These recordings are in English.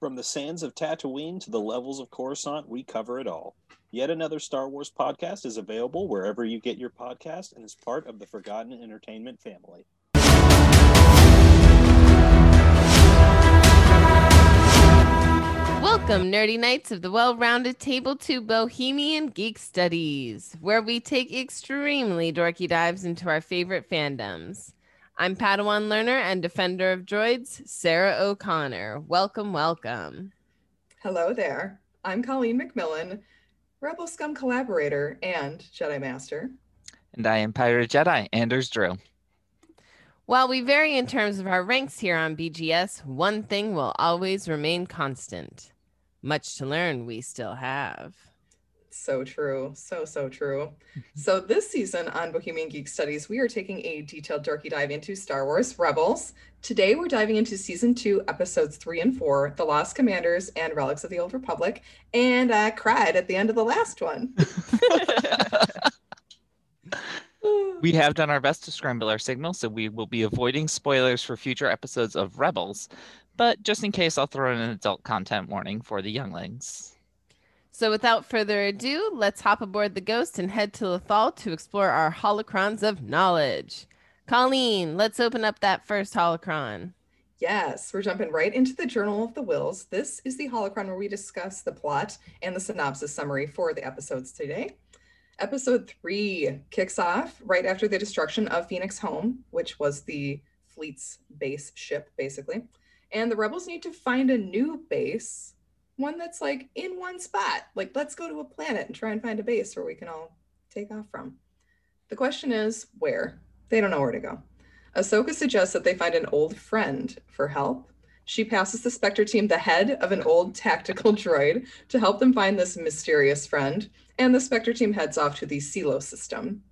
From the sands of Tatooine to the levels of Coruscant, we cover it all. Yet another Star Wars podcast is available wherever you get your podcast and is part of the Forgotten Entertainment family. Welcome, nerdy knights of the well rounded table to Bohemian Geek Studies, where we take extremely dorky dives into our favorite fandoms. I'm Padawan learner and defender of droids, Sarah O'Connor. Welcome, welcome. Hello there. I'm Colleen McMillan, Rebel Scum collaborator and Jedi Master. And I am Pirate Jedi, Anders Drew. While we vary in terms of our ranks here on BGS, one thing will always remain constant. Much to learn, we still have. So true. So, so true. Mm-hmm. so, this season on Bohemian Geek Studies, we are taking a detailed dorky dive into Star Wars Rebels. Today, we're diving into season two, episodes three and four The Lost Commanders and Relics of the Old Republic. And I cried at the end of the last one. we have done our best to scramble our signal, so we will be avoiding spoilers for future episodes of Rebels. But just in case, I'll throw in an adult content warning for the younglings. So, without further ado, let's hop aboard the Ghost and head to Lothal to explore our holocrons of knowledge. Colleen, let's open up that first holocron. Yes, we're jumping right into the Journal of the Whills. This is the holocron where we discuss the plot and the synopsis summary for the episodes today. Episode three kicks off right after the destruction of Phoenix Home, which was the fleet's base ship, basically. And the rebels need to find a new base one that's like in one spot. Like, let's go to a planet and try and find a base where we can all take off from. The question is where? They don't know where to go. Ahsoka suggests that they find an old friend for help. She passes the Spectre team the head of an old tactical droid to help them find this mysterious friend, and the Spectre team heads off to the Seelos system.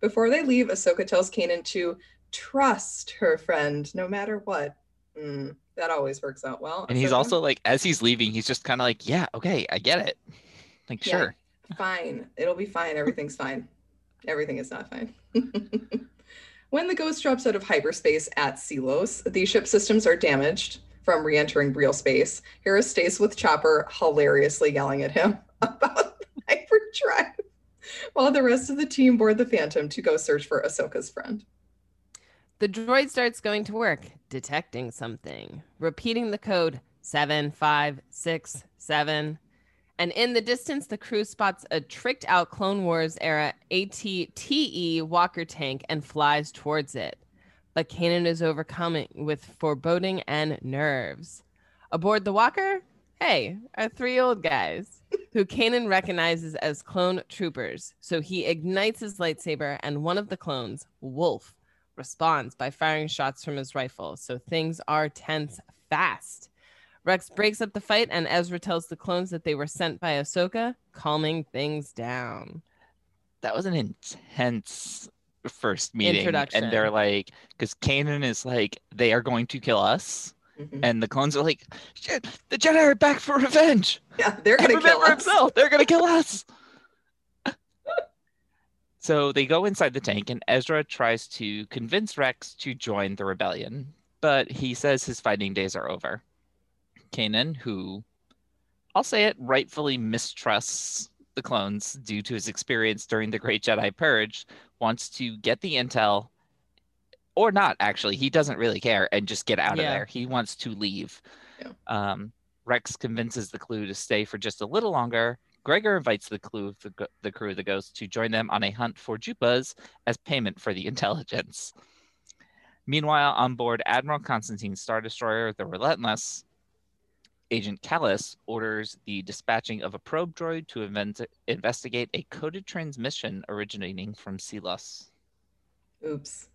Before they leave, Ahsoka tells Kanan to trust her friend no matter what. Mm, that always works out well. And he's also like, as he's leaving, he's just kind of like, yeah, okay, I get it. Like, yeah, sure. Fine. It'll be fine. Everything's fine. Everything is not fine. when the ghost drops out of hyperspace at Seelos, the ship systems are damaged from re-entering real space. Hera stays with Chopper, hilariously yelling at him about the hyperdrive, while the rest of the team board the Phantom to go search for Ahsoka's friend. The droid starts going to work, detecting something, repeating the code 7567. And in the distance, the crew spots a tricked out Clone Wars era ATTE Walker tank and flies towards it. But Kanan is overcome with foreboding and nerves. Aboard the Walker, hey, are three old guys who Kanan recognizes as clone troopers. So he ignites his lightsaber, and one of the clones, Wolf, responds by firing shots from his rifle. So things are tense fast. Rex breaks up the fight, and Ezra tells the clones that they were sent by Ahsoka, calming things down. That was an intense first meeting. Introduction. And they're like, because Kanan is like, they are going to kill us. Mm-hmm. And the clones are like, shit, the Jedi are back for revenge. Yeah, they're going to kill us. Himself. They're going to kill us. So they go inside the tank, and Ezra tries to convince Rex to join the rebellion, but he says his fighting days are over. Kanan, who I'll say it, rightfully mistrusts the clones due to his experience during the Great Jedi Purge, wants to get the intel, or not actually. He doesn't really care and just get out yeah. of there. He wants to leave. Yeah. Um, Rex convinces the crew to stay for just a little longer, Gregor invites the crew of the, the crew of the Ghost to join them on a hunt for Joopas as payment for the intelligence. Meanwhile, on board Admiral Konstantine's Star Destroyer, the Relentless, Agent Kallus orders the dispatching of a probe droid to invent- investigate a coded transmission originating from Seelos. Oops.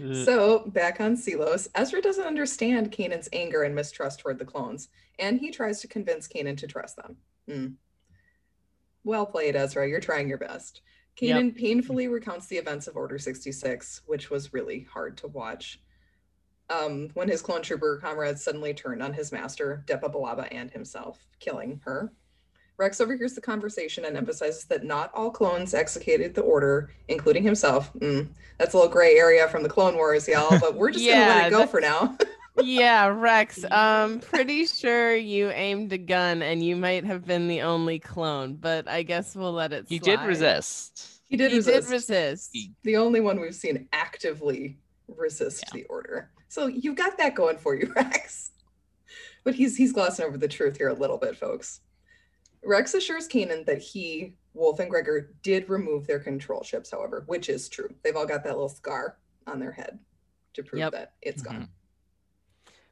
Uh, So back on Seelos, Ezra doesn't understand Kanan's anger and mistrust toward the clones, and he tries to convince Kanan to trust them. Hmm. Well played, Ezra. You're trying your best. Yep. Painfully recounts the events of Order 66, which was really hard to watch. Um, when his clone trooper comrades suddenly turned on his master, Depa Billaba, and himself, killing her. Rex overhears the conversation and emphasizes that not all clones executed the order, including himself. Mm, that's a little gray area from the Clone Wars, y'all, but we're just gonna let it go for now. yeah, Rex. Um, pretty sure you aimed a gun and you might have been the only clone, but I guess we'll let it. he did resist. he did He resist. did resist. He- the only one we've seen actively resist Yeah. the order. So you've got that going for you, Rex. But he's he's glossing over the truth here a little bit, folks. Rex assures Kanan that he, Wolf, and Gregor did remove their control chips, however, which is true. They've all got that little scar on their head to prove Yep. that it's gone.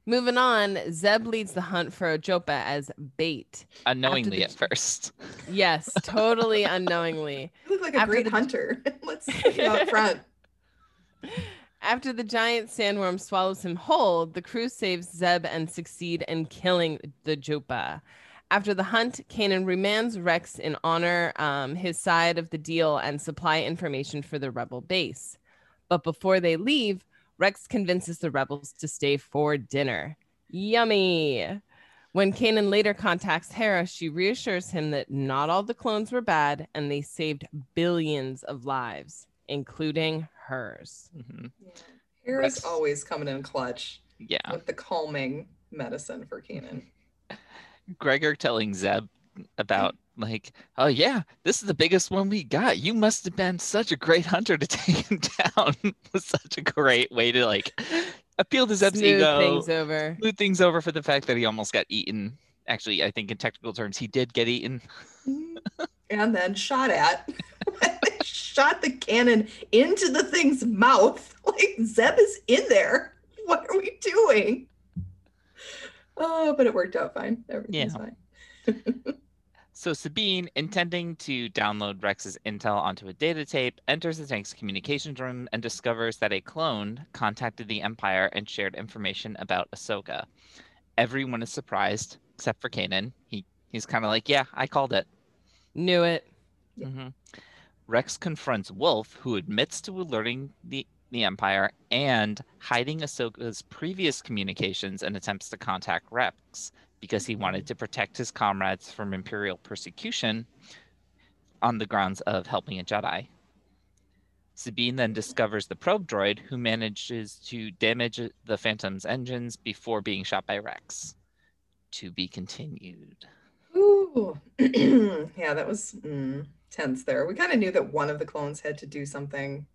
Moving on, Zeb leads the hunt for Ojopa as bait. Unknowingly the- at first. Yes, totally unknowingly. You look like a After great the- hunter. Let's get you out front. After the giant sandworm swallows him whole, the crew saves Zeb and succeed in killing the Joopa. After the hunt, Kanan remands Rex in honor um, his side of the deal and supply information for the rebel base. But before they leave, Rex convinces the rebels to stay for dinner. Yummy! When Kanan later contacts Hera, she reassures him that not all the clones were bad and they saved billions of lives, including hers. Mhm. Hera's Rex- always coming in clutch Yeah. with the calming medicine for Kanan. Gregor telling Zeb about like, oh yeah, this is the biggest one we got. You must have been such a great hunter to take him down. was such a great way to like appeal to Zeb's Smooth ego, things over. smooth things over for the fact that he almost got eaten. Actually, I think in technical terms, he did get eaten. and then shot at. Shot the cannon into the thing's mouth. Like Zeb is in there. What are we doing? Oh, but it worked out fine. Everything's Yeah. fine. So Sabine, intending to download Rex's intel onto a data tape, enters the tank's communications room and discovers that a clone contacted the Empire and shared information about Ahsoka. Everyone is surprised except for Kanan. He he's kind of like, "Yeah, I called it." Knew it. Yeah. Mhm. Rex confronts Wolf, who admits to alerting the the Empire and hiding Ahsoka's previous communications and attempts to contact Rex because he wanted to protect his comrades from Imperial persecution on the grounds of helping a Jedi. Sabine then discovers the probe droid, who manages to damage the Phantom's engines before being shot by Rex. To be continued. Ooh. yeah, that was mm, tense there. We kind of knew that one of the clones had to do something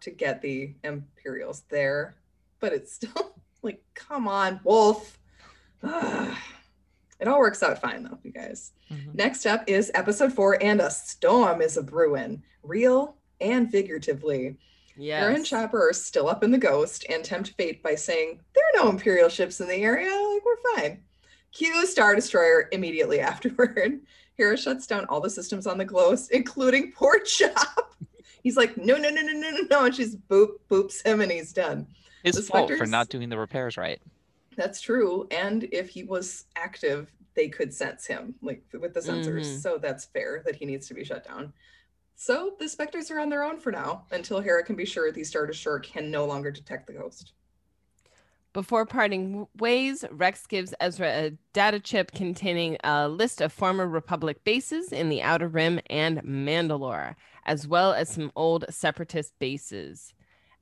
to get the Imperials there, but it's still like, come on, Wolf. Ugh. It all works out fine though, you guys. Mm-hmm. Next up is episode four, and a storm is a brewing, real and figuratively. Yes. Aaron and Chopper are still up in the ghost and tempt fate by saying, There are no Imperial ships in the area. Like, we're fine. Cue Star Destroyer immediately afterward. Hera shuts down all the systems on the ghost, including Port Chop. He's like, No, no, no, no, no, no, no. And she's boop, boops him, and he's done. His The fault for not doing the repairs right. That's true. And if he was active, they could sense him, like with the sensors. Mhm. So that's fair that he needs to be shut down. So the Spectres are on their own for now until Hera can be sure the Star Destroyer can no longer detect the ghost. Before parting ways, Rex gives Ezra a data chip containing a list of former Republic bases in the Outer Rim and Mandalore, as well as some old Separatist bases.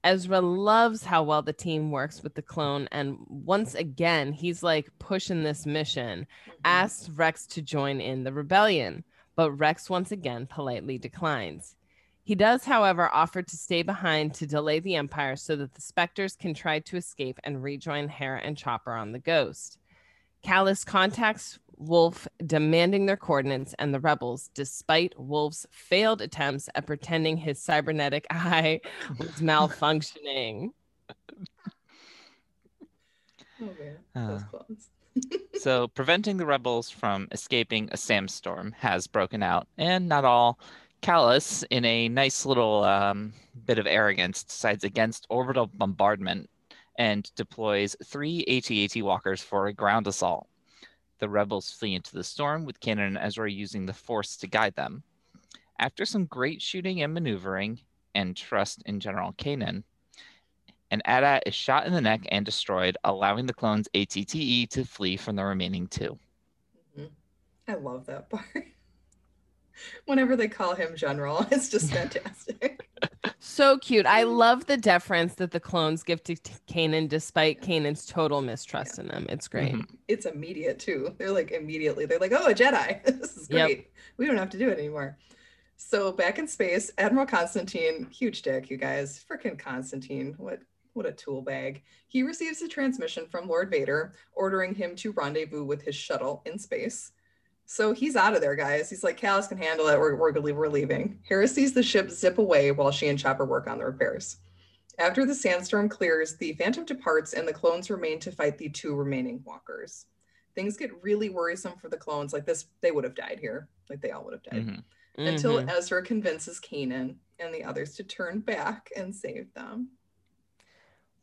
Ezra loves how well the team works with the clone, and once again, he's like pushing this mission, mm-hmm. asks Rex to join in the rebellion, but Rex once again politely declines. He does, however, offer to stay behind to delay the Empire so that the Spectres can try to escape and rejoin Hera and Chopper on the Ghost. Kallus contacts Wolf demanding their coordinates, and the rebels, despite Wolf's failed attempts at pretending his cybernetic eye was malfunctioning. Oh man, Uh. So, preventing the rebels from escaping a sandstorm has broken out, and not all. Kallus, in a nice little um, bit of arrogance, decides against orbital bombardment and deploys three AT-AT walkers for a ground assault. The rebels flee into the storm, with Kanan and Ezra using the Force to guide them. After some great shooting and maneuvering, and trust in General Kanan, an AT-AT is shot in the neck and destroyed, allowing the clones ATTE to flee from the remaining two. Mhm. I love that part. Whenever they call him General, it's just fantastic. So cute. I love the deference that the clones give to Kanan despite Kanan's total mistrust in them. It's great. Mhm. it's immediate too. They're like immediately, they're like, oh, a Jedi. this is Yep. great. We don't have to do it anymore. So back in space, Admiral Konstantine, huge dick, you guys. Freaking Konstantine. What what a tool bag. He receives a transmission from Lord Vader ordering him to rendezvous with his shuttle in space. So he's out of there, guys. He's like, Kallus can handle it. We're, we're, we're leaving. Hera sees the ship zip away while she and Chopper work on the repairs. After the sandstorm clears, the Phantom departs and the clones remain to fight the two remaining walkers. Things get really worrisome for the clones. Like this, they would have died here. Like they all would have died. Mhm. Until Mhm. Ezra convinces Kanan and the others to turn back and save them.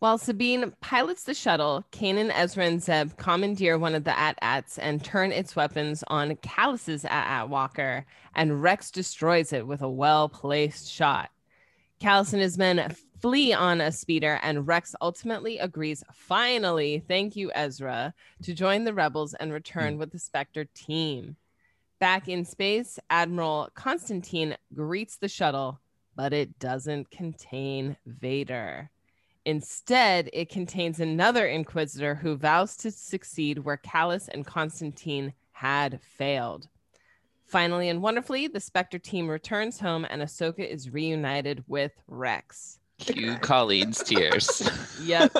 While Sabine pilots the shuttle, Kanan, Ezra, and Zeb commandeer one of the AT-ATs and turn its weapons on Kallus's AT-AT walker, and Rex destroys it with a well-placed shot. Kallus and his men flee on a speeder, and Rex ultimately agrees, finally, thank you, Ezra, to join the rebels and return hmm. with the Spectre team. Back in space, Admiral Konstantine greets the shuttle, but it doesn't contain Vader. Instead, it contains another Inquisitor who vows to succeed where Kallus and Konstantine had failed. Finally and wonderfully, the Spectre team returns home and Ahsoka is reunited with Rex. Cue Colleen's tears. Yep,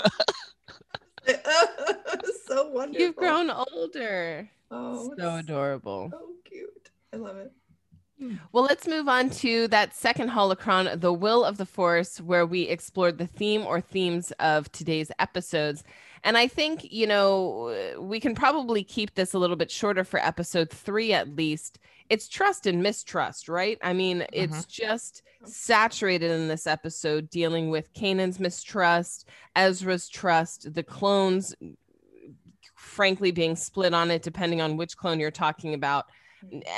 so wonderful. you've grown older. Oh, so adorable. so cute. I love it. Hmm. Well, let's move on to that second holocron, The Will of the Force, where we explored the theme or themes of today's episodes. And I think, you know, we can probably keep this a little bit shorter for episode three at least. It's trust and mistrust, right? I mean, it's mm-hmm. just saturated in this episode, dealing with Kanan's mistrust, Ezra's trust, the clones, frankly, being split on it, depending on which clone you're talking about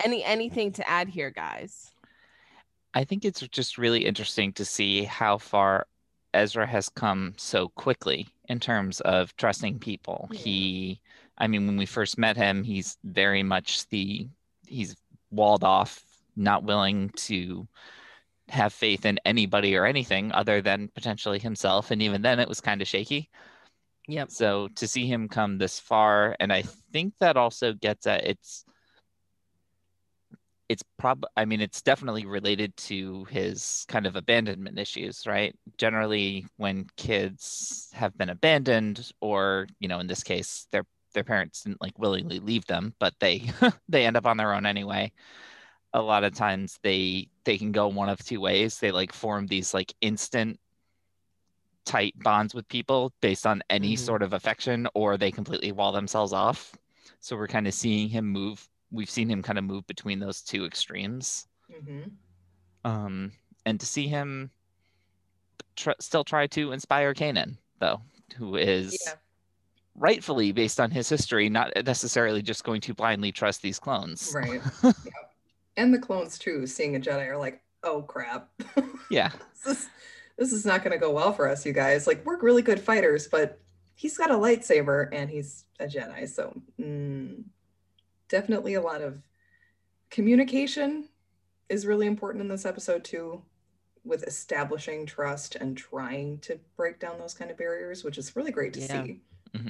any anything to add here guys I think it's just really interesting to see how far Ezra has come so quickly in terms of trusting people. Yeah. He, I mean, when we first met him, he's very much the, he's walled off, not willing to have faith in anybody or anything other than potentially himself. And even then, it was kind of shaky. yep So to see him come this far, and I think that also gets at it's it's prob I mean it's definitely related to his kind of abandonment issues, right? Generally when kids have been abandoned or, you know, in this case their their parents didn't like willingly leave them, but they they end up on their own anyway. A lot of times they they can go one of two ways. They like form these like instant tight bonds with people based on any Mhm. sort of affection or they completely wall themselves off. So we're kind of seeing him move. We've seen him kind of move between those two extremes. hmm Um, and to see him tr- still try to inspire Kanan, though, who is Yeah. rightfully, based on his history, not necessarily just going to blindly trust these clones. Right. And the clones too, seeing a Jedi are like, oh crap. Yeah. this is this is not gonna go well for us, you guys. Like we're really good fighters, but he's got a lightsaber and he's a Jedi. So mm, definitely a lot of communication is really important in this episode too, with establishing trust and trying to break down those kind of barriers, which is really great to Yeah. see. Mm-hmm.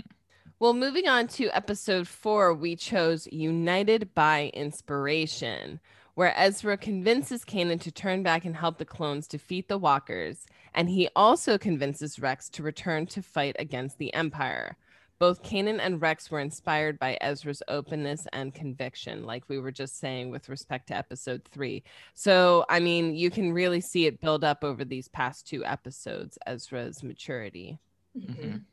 well moving on to episode four we chose united by inspiration where ezra convinces kanan to turn back and help the clones defeat the walkers and he also convinces rex to return to fight against the empire Both Kanan and Rex were inspired by Ezra's openness and conviction, like we were just saying with respect to episode three. So, I mean, you can really see it build up over these past two episodes, Ezra's maturity. Mhm.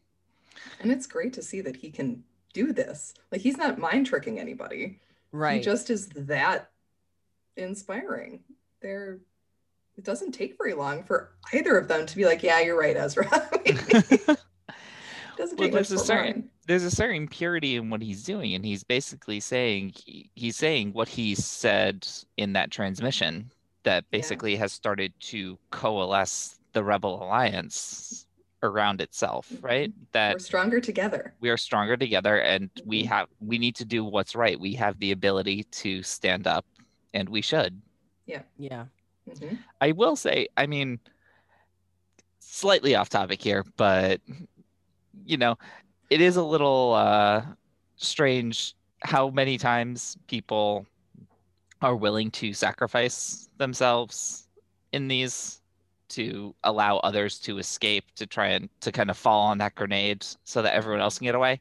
And it's great to see that he can do this. Like he's not mind tricking anybody. Right. He just is that inspiring. There it doesn't take very long for either of them to be like, yeah, you're right, Ezra. it doesn't Well, take much there's a certain- mine. there's a certain purity in what he's doing and he's basically saying he, he's saying what he said in that transmission that Yeah. basically has started to coalesce the rebel alliance around itself right that We're stronger together. we are stronger together and we Mhm. have we need to do what's right we have the ability to stand up and we should yeah. Mhm. i will say i mean slightly off topic here but you know it is a little uh strange how many times people are willing to sacrifice themselves in these to allow others to escape to try and to kind of fall on that grenade so that everyone else can get away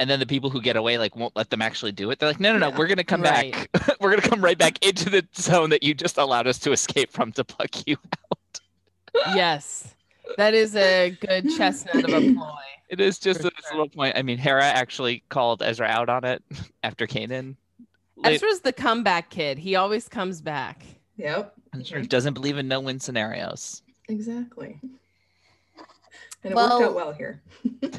and then the people who get away like won't let them actually do it they're like no no no Yeah. we're gonna come Right. back we're gonna come right back into the zone that you just allowed us to escape from to pluck you out yes. That is a good chestnut of a ploy. it is just a sure. little point i mean hera actually called ezra out on it after kanan Late- Ezra's the comeback kid. He always comes back. Yep. Ezra doesn't believe in no-win scenarios Exactly. And it Well- worked out well here.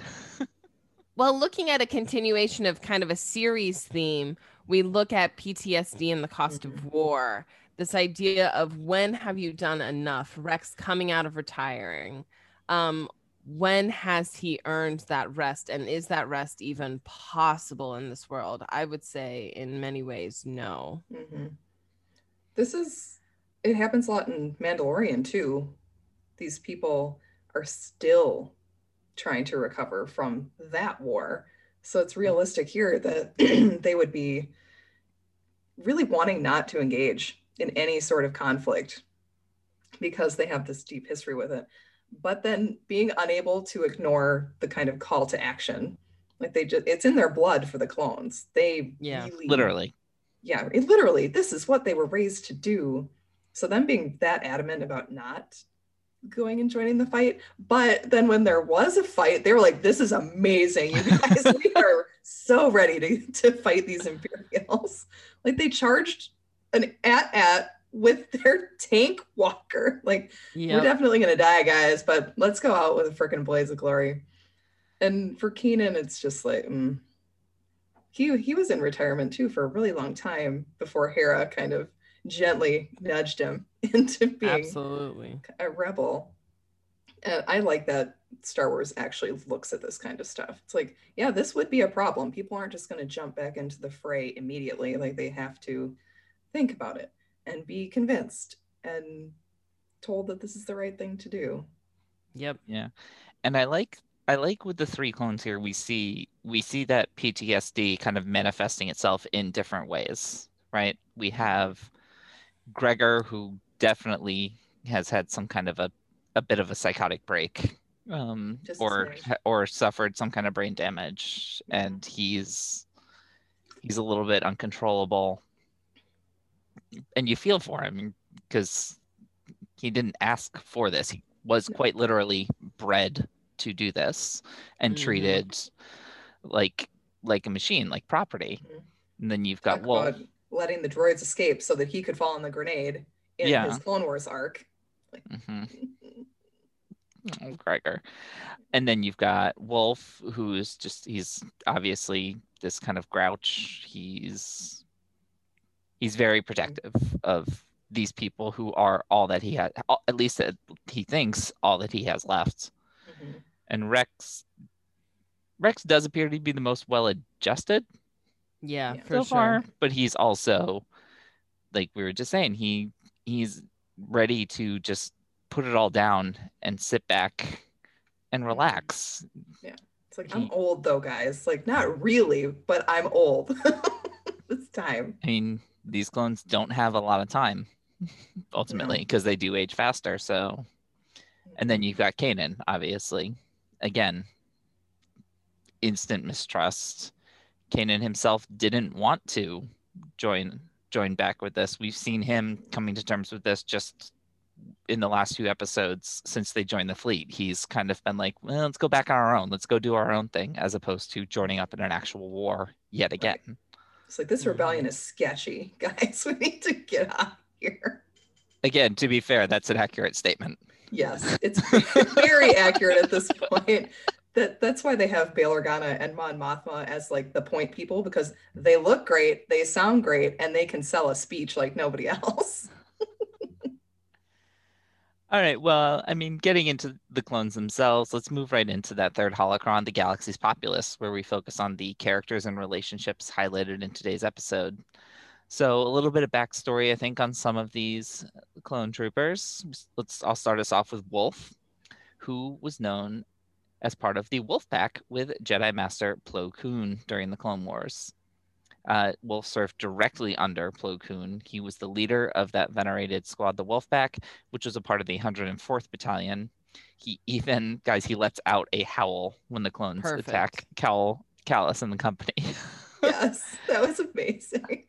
Well, looking at a continuation of kind of a series theme, we look at PTSD and the cost of mm-hmm. war. This idea of when have you done enough? Rex coming out of retiring. Um, when has he earned that rest? And is that rest even possible in this world? I would say, in many ways, no. hmm This is, it happens a lot in Mandalorian too. These people are still trying to recover from that war. So it's realistic here that they would be really wanting not to engage in any sort of conflict because they have this deep history with it. But then being unable to ignore the kind of call to action. Like they just, it's in their blood for the clones. They Yeah. really literally yeah, it literally, this is what they were raised to do. So them being that adamant about not going and joining the fight, but then when there was a fight, they were like, "This is amazing, you guys! we are so ready to to fight these Imperials." Like they charged an at-at with their tank walker. Like we're definitely gonna die, guys, but let's go out with a freaking blaze of glory. And for Keenan, it's just like mm. he he was in retirement too for a really long time before Hera kind of gently nudged him into being Absolutely. a rebel. And I like that Star Wars actually looks at this kind of stuff. It's like, yeah, this would be a problem. People aren't just going to jump back into the fray immediately. Like they have to think about it and be convinced and told that this is the right thing to do. Yep. Yeah. And i like i like with the three clones here we see we see that ptsd kind of manifesting itself in different ways right we have gregor who definitely has had some kind of a, a bit of a psychotic break um Just or or suffered some kind of brain damage and he's he's a little bit uncontrollable and you feel for him because he didn't ask for this he was quite literally bred to do this and Mhm. treated like like a machine like property Mhm. and then you've got wolf letting the droids escape so that he could fall on the grenade in Yeah. his Clone Wars arc. Mhm. Oh, Gregor. And then you've got Wolf, who's just he's obviously this kind of grouch. He's he's very protective of these people who are all that he had at least that he thinks all that he has left. Mhm. And Rex Rex does appear to be the most well adjusted Yeah, Yeah. for so sure. far, but he's also like we were just saying, he he's ready to just put it all down and sit back and relax. Yeah. It's like, He- I'm old though, guys. Like, not really, but I'm old. it's time. I mean, these clones don't have a lot of time ultimately because they do age faster. So, and then you've got Kanan, obviously. Again, instant mistrust. Kanan himself didn't want to join join back with this. We've seen him coming to terms with this just in the last few episodes since they joined the fleet. He's kind of been like, well, let's go back on our own. Let's go do our own thing, as opposed to joining up in an actual war yet again. Right. It's like this rebellion mm-hmm. is sketchy, guys. We need to get out of here. Again, to be fair, that's an accurate statement. Yes, it's very accurate at this point. That that's why they have Bail Organa and Mon Mothma as like the point people because they look great, they sound great, and they can sell a speech like nobody else. All right. Well, I mean, getting into the clones themselves, let's move right into that third holocron, the galaxy's populace, where we focus on the characters and relationships highlighted in today's episode. So, a little bit of backstory, I think, on some of these clone troopers. Let's. I'll start us off with Wolf, who was known as part of the Wolf Pack with Jedi Master Plo Koon during the Clone Wars uh, Wolf served directly under Plo Koon. He was the leader of that venerated squad, the Wolfpack, which was a part of the 104th Battalion. He even, guys, he lets out a howl when the clones Perfect. attack Cal, Kallus and the company. yes, that was amazing.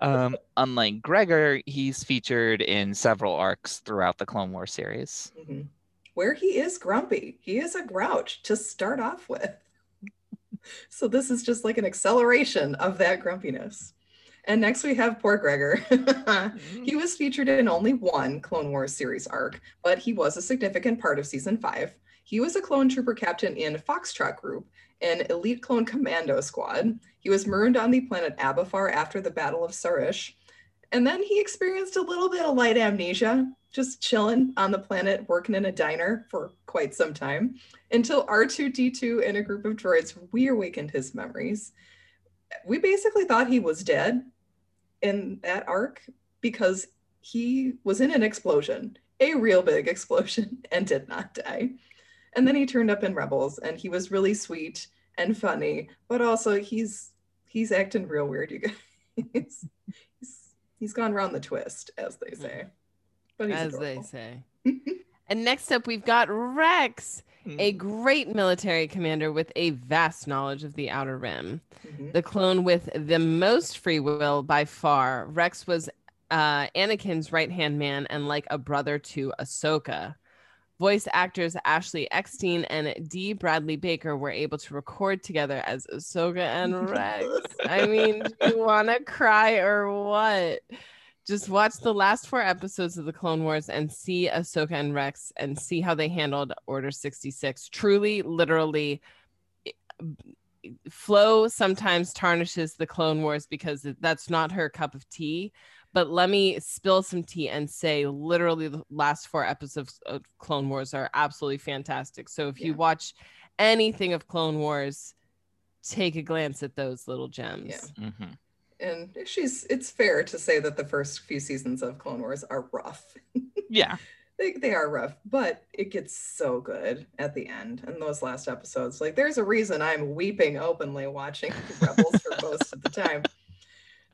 um, unlike Gregor, he's featured in several arcs throughout the Clone War series. Mhm. Where he is grumpy, he is a grouch to start off with. So this is just like an acceleration of that grumpiness. And next we have poor Gregor. Mm-hmm. he was featured in only one Clone Wars series arc, but he was a significant part of season five. He was a clone trooper captain in Foxtrot Group, an elite clone commando squad. He was marooned on the planet Abafar after the Battle of Sarrish. And then he experienced a little bit of light amnesia, just chilling on the planet, working in a diner for quite some time, until R2D2 and a group of droids reawakened his memories. We basically thought he was dead in that arc because he was in an explosion, a real big explosion, and did not die. And then he turned up in Rebels and he was really sweet and funny, but also he's he's acting real weird, you guys. he's, he's gone around the twist, as they say. But he's as they say. and next up, we've got Rex, Hmm. a great military commander with a vast knowledge of the Outer Rim. Mhm. The clone with the most free will by far. Rex was uh, Anakin's right hand man and like a brother to Ahsoka. Voice actors Ashley Eckstein and Dee Bradley Baker were able to record together as Ahsoka and Rex. I mean, do you want to cry or what? Just watch the last four episodes of the Clone Wars and see Ahsoka and Rex and see how they handled Order 66. Truly, literally, Flo sometimes tarnishes the Clone Wars because that's not her cup of tea. But let me spill some tea and say, literally, the last four episodes of Clone Wars are absolutely fantastic. So if you watch anything of Clone Wars, take a glance at those little gems. Yeah. Mhm. And she's it's fair to say that the first few seasons of Clone Wars are rough. Yeah. they, they are rough, but it gets so good at the end. And those last episodes, like there's a reason I'm weeping openly watching Rebels for most of the time.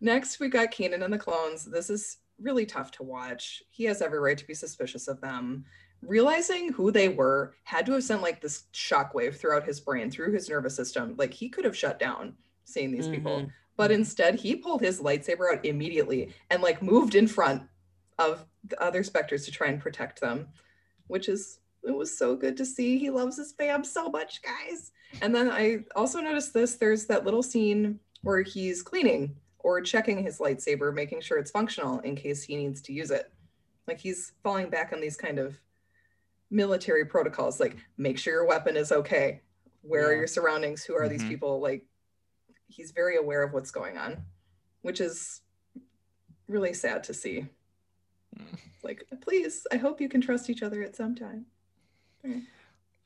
Next, we got Keenan and the clones. This is really tough to watch. He has every right to be suspicious of them. Realizing who they were had to have sent like this shockwave throughout his brain, through his nervous system. Like he could have shut down seeing these people Mhm. But instead he pulled his lightsaber out immediately and like moved in front of the other specters to try and protect them which is it was so good to see. He loves his fam so much guys. And then i also noticed this. There's that little scene where he's cleaning or checking his lightsaber making sure it's functional in case he needs to use it. Like he's falling back on these kind of military protocols like make sure your weapon is okay where are your surroundings who are these Mhm. people like he's very aware of what's going on which is really sad to see. Mm. Like please i hope you can trust each other at some time.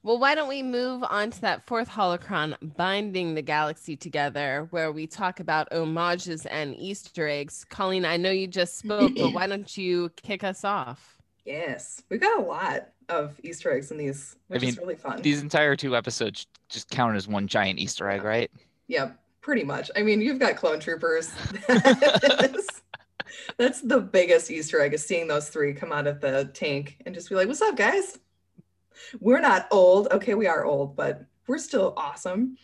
Well, why don't we move on to that fourth holocron, Binding the Galaxy Together, where we talk about homages and Easter eggs. Colleen, I know you just spoke, but why don't you kick us off? yes. We got a lot of easter eggs in these which is mean, really fun. These entire two episodes just count as one giant Easter egg, right? Yep, pretty much. I mean, you've got clone troopers. That's- That's the biggest Easter egg is seeing those three come out of the tank and just be like, "What's up, guys? We're not old. Okay, we are old, but we're still awesome."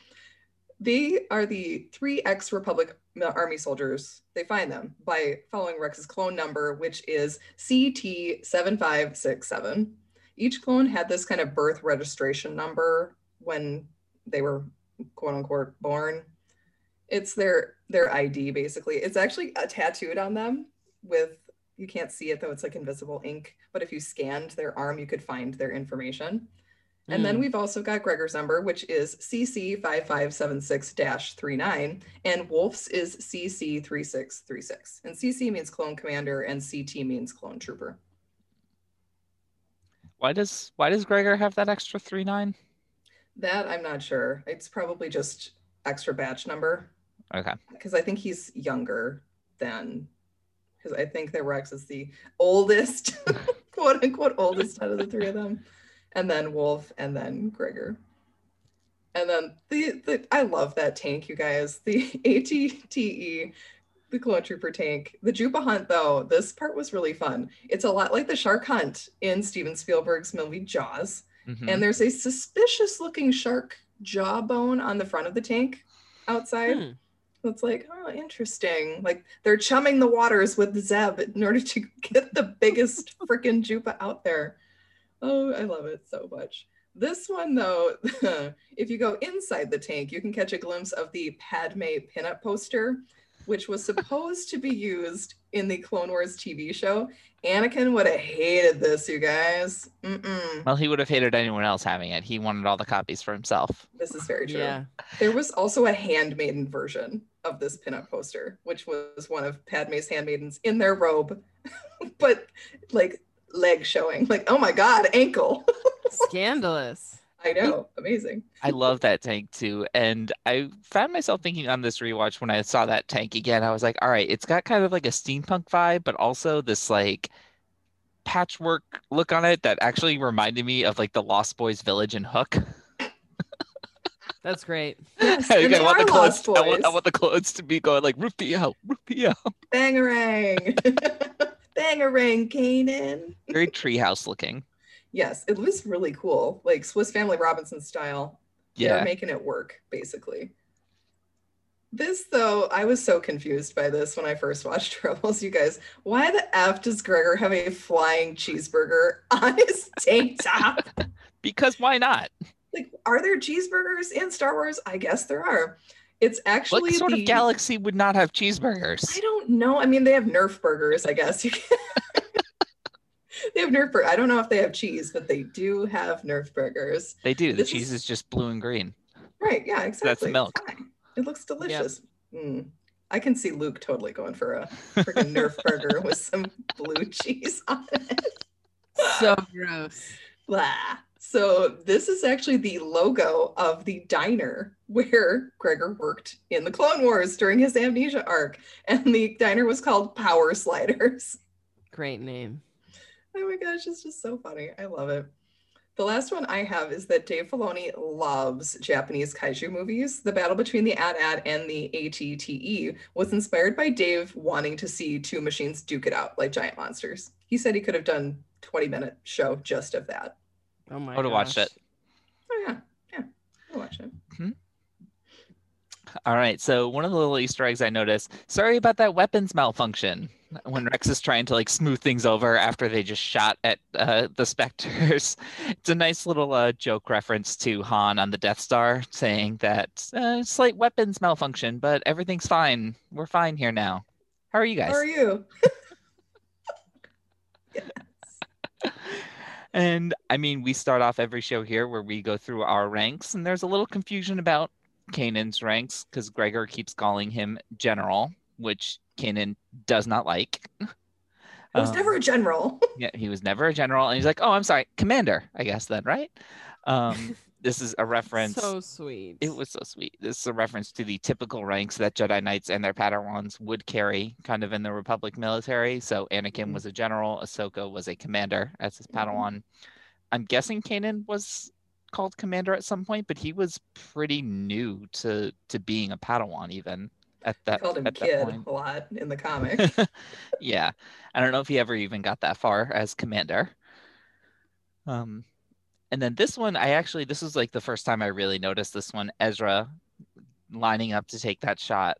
They are the three ex Republic Army soldiers. They find them by following Rex's clone number, which is CT7567. Each clone had this kind of birth registration number when they were quote unquote born. It's their their ID basically. It's actually tattooed on them with you can't see it though it's like invisible ink, but if you scanned their arm you could find their information. And then Mm. we've also got Gregor's number, which is CC5576-39, and Wolf's is CC3636. And CC means clone commander, and CT means clone trooper. Why does why does Gregor have that extra three nine? That I'm not sure. It's probably just extra batch number Okay. because I think he's younger than because I think that Rex is the oldest, quote unquote, oldest out of the three of them, and then Wolf, and then Gregor. And then the, the I love that tank, you guys. The ATTE, the clone trooper tank. The Joopa hunt, though, this part was really fun. It's a lot like the shark hunt in Steven Spielberg's movie Jaws. Mhm. And there's a suspicious looking shark jawbone on the front of the tank outside. Hmm. It's like, oh, interesting. Like they're chumming the waters with Zeb in order to get the biggest freaking Joopa out there. Oh, I love it so much. This one, though, if you go inside the tank, you can catch a glimpse of the Padme pinup poster, which was supposed to be used in the Clone Wars TV show. Anakin would have hated this, you guys. Mm-mm. Well, he would have hated anyone else having it. He wanted all the copies for himself. This is very true. Yeah. There was also a handmaiden version of this pinup poster, which was one of Padme's handmaidens in their robe, but like leg showing. Like, oh my god, ankle. Scandalous. I know, amazing. I love that tank too. And I found myself thinking on this rewatch when I saw that tank again, I was like, all right, it's got kind of like a steampunk vibe, but also this like patchwork look on it that actually reminded me of like the Lost Boys village in Hook. That's great. Yes, Like, I they want the clothes. Lost I want, I Boys. want the clothes to be going like Rufio, Rufio. Bangarang. Bangarang, Kanan. Very treehouse looking. Yes, it was really cool. Like Swiss Family Robinson style. They're Yeah. making it work, basically. This, though, I was so confused by this when I first watched Rebels. You guys, why the F does Gregor have a flying cheeseburger on his tank top? Because why not? like, are there cheeseburgers in Star Wars? I guess there are. It's actually What sort the- of galaxy would not have cheeseburgers? I don't know. I mean, they have Nerf burgers, I guess. You can... they have Nerf burgers. I don't know if they have cheese, but they do have Nerf burgers. They do. The This cheese is- is just blue and green. Right. Yeah, exactly. That's the milk. Fine. It looks delicious. Mm. I can see Luke totally going for a freaking Nerf burger with some blue cheese on it. So gross. Blah. So this is actually the logo of the diner where Gregor worked in the Clone Wars during his amnesia arc. And the diner was called Power Sliders. Great name. Oh my gosh, it's just so funny. I love it. The last one I have is that Dave Filoni loves Japanese kaiju movies. The battle between the AT-AT and the ATTE was inspired by Dave wanting to see two machines duke it out like giant monsters. He said he could have done 20 minute show just of that. Oh my I would have watched it. Oh yeah, yeah, I'll watch it. Hmm? All right. So one of the little Easter eggs I noticed. Sorry about that weapons malfunction. When Rex is trying to like smooth things over after they just shot at uh, the Spectres, it's a nice little uh, joke reference to Han on the Death Star, saying that uh, slight weapons malfunction, but everything's fine. We're fine here now. How are you guys? How are you? And I mean, we start off every show here where we go through our ranks, and there's a little confusion about Kanan's ranks because Gregor keeps calling him General, which Kanan does not like. I was Um, never a general. yeah, he was never a general, and he's like, "Oh, I'm sorry, Commander." I guess then, right? Um, this is a reference. So sweet. It was so sweet. This is a reference to the typical ranks that Jedi Knights and their Padawans would carry, kind of in the Republic military. So Anakin Mhm. was a general, Ahsoka was a commander as his Mhm. Padawan. I'm guessing Kanan was called commander at some point, but he was pretty new to to being a Padawan even at that called him at that kid point. a lot in the comic. yeah, I don't know if he ever even got that far as commander. Um, and then this one, I actually this was like the first time I really noticed this one. Ezra lining up to take that shot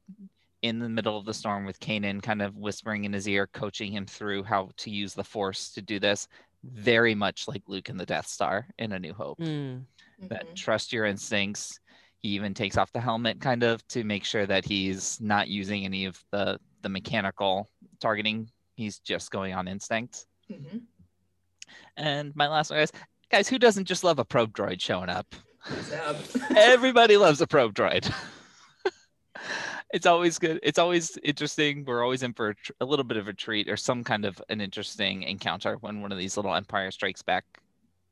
in the middle of the storm with Kanan kind of whispering in his ear, coaching him through how to use the force to do this. Very much like Luke and the Death Star in A New Hope. Mm. That Mhm. trust your instincts. He even takes off the helmet kind of to make sure that he's not using any of the the mechanical targeting. He's just going on instinct. Mhm. And my last one guys, guys, who doesn't just love a probe droid showing up? Zeb. Everybody loves a probe droid. it's always good. It's always interesting. We're always in for a, tr- a little bit of a treat or some kind of an interesting encounter when one of these little Empire Strikes Back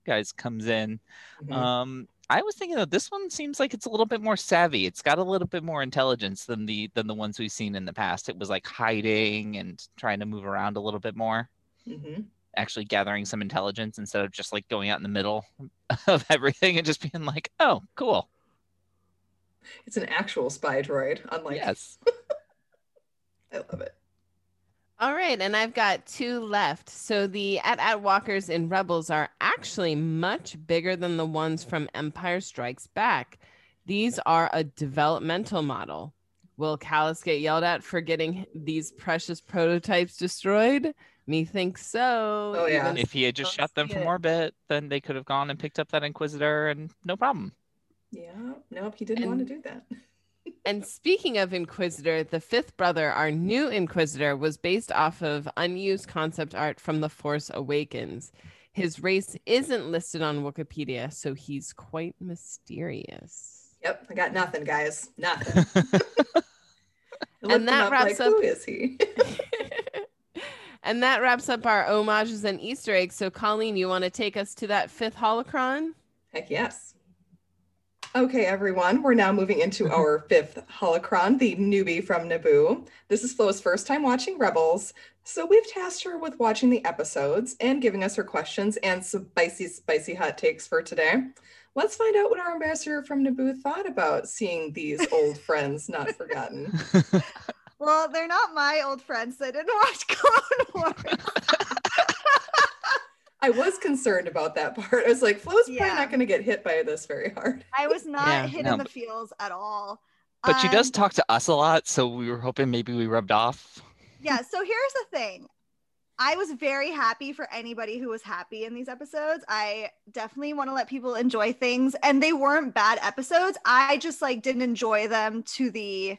guys comes in. Mhm. Um, I was thinking that this one seems like it's a little bit more savvy. It's got a little bit more intelligence than the than the ones we've seen in the past. It was like hiding and trying to move around a little bit more Mhm. actually gathering some intelligence instead of just like going out in the middle of everything and just being like, oh, cool. It's an actual spy droid, unlike yes. I love it. All right, and I've got two left. So the at at walkers in Rebels are actually much bigger than the ones from Empire Strikes Back. These are a developmental model. Will Kallus get yelled at for getting these precious prototypes destroyed? Methinks so. Oh, yeah. even If he had just shot them see from it. orbit, then they could have gone and picked up that Inquisitor and no problem. Yeah. Nope, he didn't want to do that. And speaking of Inquisitor, the fifth brother, our new Inquisitor, was based off of unused concept art from The Force Awakens. His race isn't listed on Wikipedia, so he's quite mysterious. Yep, I got nothing, guys. Nothing. I looked him that up, wraps like, up- Who is he? and that wraps up our homages and Easter eggs. So, Colleen, you want to take us to that fifth holocron? Heck yes. Okay, everyone, we're now moving into mm-hmm. our fifth holocron, the newbie from Naboo. This is Flo's first time watching Rebels, so we've tasked her with watching the episodes and giving us her questions and some spicy, spicy hot takes for today. Let's find out what our ambassador from Naboo thought about seeing these old friends not forgotten. Well, they're not my old friends. I didn't watch Clone Wars. I was concerned about that part. I was like, Flo's probably not going to get hit by this very hard. I was not Yeah, hit no, in the but- feels at all. But she does Um, talk to us a lot, so we were hoping maybe we rubbed off. yeah so here's the thing i was very happy for anybody who was happy in these episodes i definitely want to let people enjoy things and they weren't bad episodes i just like didn't enjoy them to the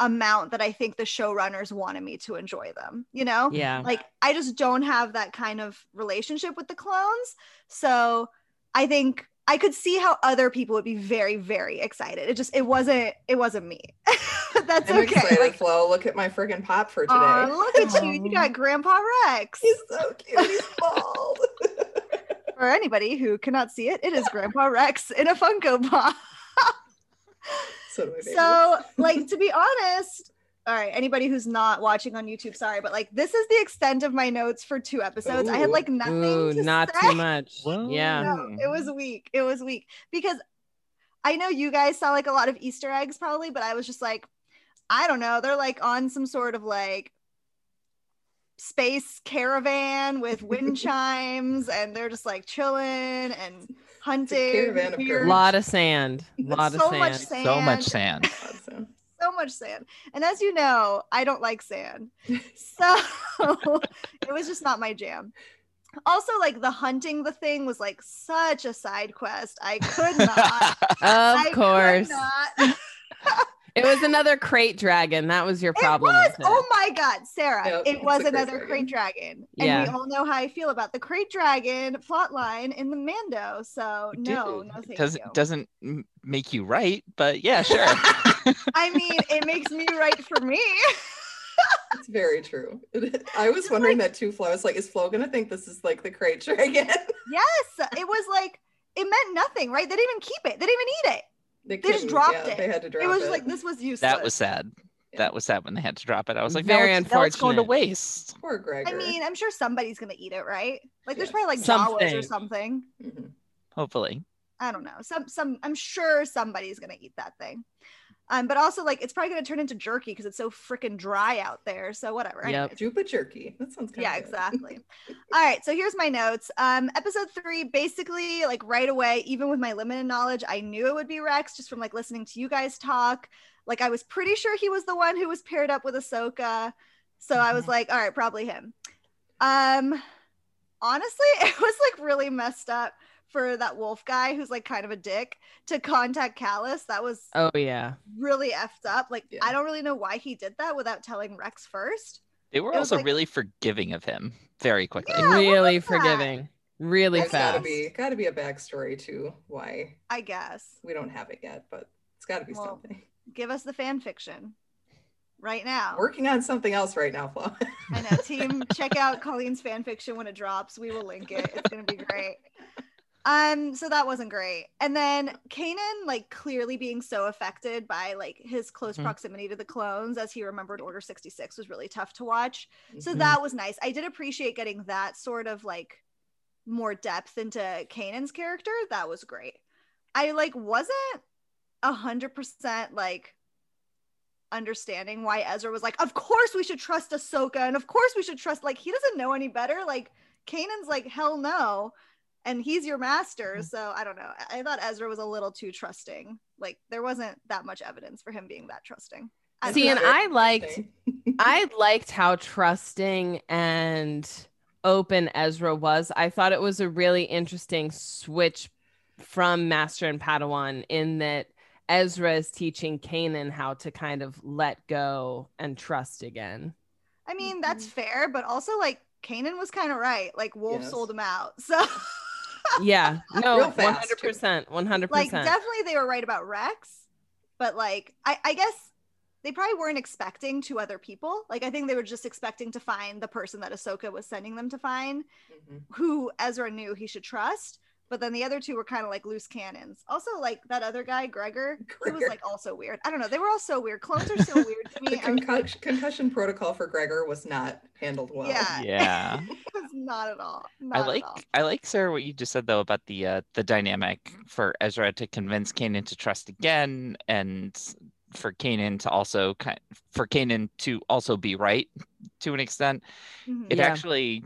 amount that i think the showrunners wanted me to enjoy them you know Yeah. like i just don't have that kind of relationship with the clones so i think i could see how other people would be very very excited it just it wasn't it wasn't me that's I'm okay excited, like Flo. Look at my friggin' pop for today. Aw, look at you. You got Grandpa Rex. He's so cute. He's bald. For anybody who cannot see it, it is Grandpa Rex in a Funko Pop. so, So, like, to be honest, all right, anybody who's not watching on YouTube, sorry, but like, this is the extent of my notes for two episodes. I had like nothing Ooh, to not say. too much. Yeah. No, it was weak. It was weak because I know you guys saw like a lot of Easter eggs probably, but I was just like, I don't know. They're like on some sort of like space caravan with wind chimes, and they're just like chilling and hunting. caravan of weird- lot of sand. lot of so sand. much sand. So much sand. So much sand. And as you know, I don't like sand. So it was just not my jam. Also, like the hunting the thing was like such a side quest. I could not. I Of could course. not. It was another crate dragon. That was your problem. It problem. was. with it. Oh my god, Sarah. Yep, it was a crate another dragon. crate dragon. And Yeah. we all know how I feel about the crate dragon plot line in the Mando. So We no, do. no thank doesn't you. doesn't make you right, but yeah, sure. I mean, it makes me right for me. It's very true. I was wondering that too, Flo. I was like, is Flo gonna think this is like the crate dragon? yes. It was like it meant nothing, right? They didn't even keep it. They didn't even eat it. They, They just dropped yeah, it. They had to drop it it. was like this was useless. that was sad. Yeah. That was sad when they had to drop it. I was like, Very now it's, now it's going to waste. Poor Gregor. I mean, I'm sure somebody's gonna eat it, right? Like there's probably like Jawas or Something. something. Mhm. Hopefully. I don't know. Some some I'm sure somebody's gonna eat that thing. Um, but also like it's probably gonna turn into jerky because it's so freaking dry out there. So whatever. Yep. Anyways. Joopa jerky. That sounds kind Yeah, of exactly. All right, so here's my notes. Um, episode three, basically, like right away, even with my limited knowledge, I knew it would be Rex just from like listening to you guys talk. Like I was pretty sure he was the one who was paired up with Ahsoka. So I was like, all right, probably him. Um, honestly, it was like really messed up for that wolf guy who's like kind of a dick to contact Kallus. That was Oh yeah. really effed up. Like Yeah. I don't really know why he did that without telling Rex first. They were It also like- really forgiving of him very quickly. Yeah, really was that? forgiving. Really There's gotta fast. be gotta be a backstory to why I guess. we don't have it yet, but it's gotta be Well, something. Give us the fan fiction right now. Working on something else right now, Flo. I know. Team, check out Colleen's fan fiction when it drops. We will link it. It's gonna be great. Um, so that wasn't great. And then Kanan, like clearly being so affected by like his close Mhm. proximity to the clones as he remembered Order 66 was really tough to watch. So Mhm. that was nice. I did appreciate getting that sort of like more depth into Kanan's character. That was great. I like wasn't a hundred percent like understanding why Ezra was like, of course we should trust Ahsoka, and of course we should trust like he doesn't know any better. Like Kanan's like, hell no. And he's your master. Mm-hmm. So I don't know. I I thought Ezra was a little too trusting. Like there wasn't that much evidence for him being that trusting. I See, and. I liked I liked how trusting and open Ezra was. I thought it was a really interesting switch from Master and Padawan in that Ezra is teaching Kanan how to kind of let go and trust again. I mean, that's mm-hmm. fair, but also like Kanan was kind of right. Like Wolf Yes. sold him out. So Yeah, no, Real one fast, One hundred percent. like definitely they were right about Rex, but like I, I guess they probably weren't expecting two other people. Like I think they were just expecting to find the person that Ahsoka was sending them to find, Mhm. who Ezra knew he should trust. But then the other two were kind of like loose cannons. Also, like that other guy, Gregor, he was Gregor. like also weird. I don't know. They were all so weird. Clones are so weird to me. I was, concussion, concussion protocol for Gregor was not handled well. Yeah. Yeah. not at all. I like at all. I like Sarah what you just said though about the uh, the dynamic for Ezra to convince Kanan to trust again and for Kanan to also kind for Kanan to also be right to an extent. Mhm. It Yeah. actually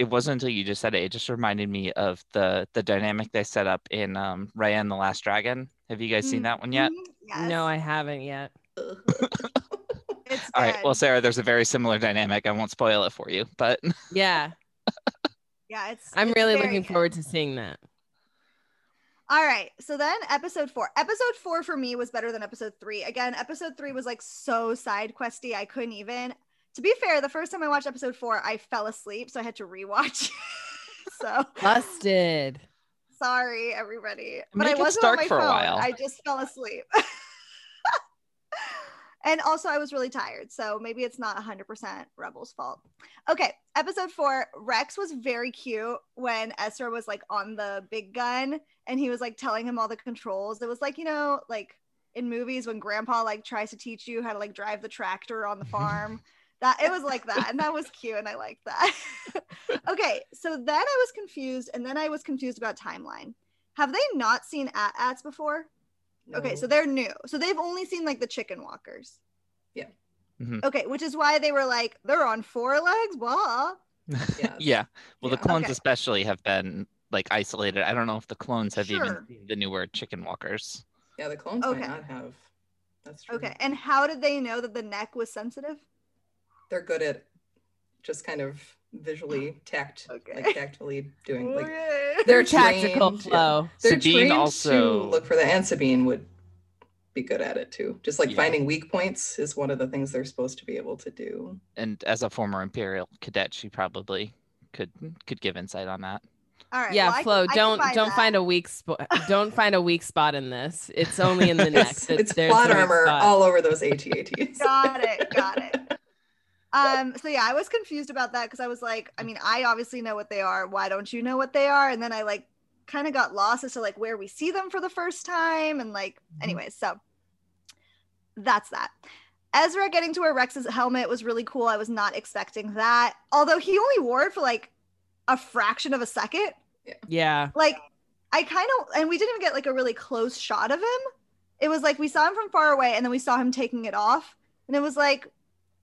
it wasn't until you just said it, it just reminded me of the the dynamic they set up in um Raya and the Last Dragon. Have you guys seen that one yet? Mhm. Yes. No, I haven't yet. All right. Well. Sarah, there's a very similar dynamic. I won't spoil it for you, but Yeah, yeah, it's. I'm it's really looking good. forward to seeing that. All right. So then episode four. Episode four for me was better than episode three. Again, episode three was like so side questy. I couldn't even. To be fair, the first time I watched episode four, I fell asleep. So I had to rewatch. so Busted. sorry, everybody. But it I wasn't on my for a phone. while. I just fell asleep. and also, I was really tired. So maybe it's not 100% Rebel's fault. Okay. Episode four Rex was very cute when Ezra was like on the big gun and he was like telling him all the controls. It was like, you know, like in movies when grandpa like tries to teach you how to like drive the tractor on the farm. That it was like that, and that was cute, and I liked that. okay, so then I was confused, and then I was confused about timeline. Have they not seen at ats before? Okay, so they're new. So they've only seen like the chicken walkers. Yeah. Mhm. Okay, which is why they were like, they're on four legs. Blah. Yes. yeah. Well, the clones Okay. especially have been like isolated. I don't know if the clones have Sure. even seen the newer chicken walkers. Yeah, the clones Okay. might not have. That's true. Okay, and how did they know that the neck was sensitive? They're good at just kind of visually tact, Okay. like tactfully doing like Okay. They're tactical trained, Flo. they're Sabine trained also- to look for that, and Sabine would be good at it too. Just like Yeah. finding weak points is one of the things they're supposed to be able to do. And as a former Imperial cadet, she probably could could give insight on that. All right. yeah, well, Flo, I don't buy don't that. find a weak spot. don't find a weak spot in this. It's only in the next. it's that it's plot armor spot. all over those ATATs. got it got it um so yeah i was confused about that because i was like i mean i obviously know what they are. Why don't you know what they are? And then i like kind of got lost as to like where we see them for the first time and like anyways so that's that. Ezra getting to wear rex's helmet was really cool. I was not expecting that. Although he only wore it for like a fraction of a second. Yeah. like I kind of and we didn't even get like a really close shot of him. it was like we saw him from far away and then we saw him taking it off. And it was like,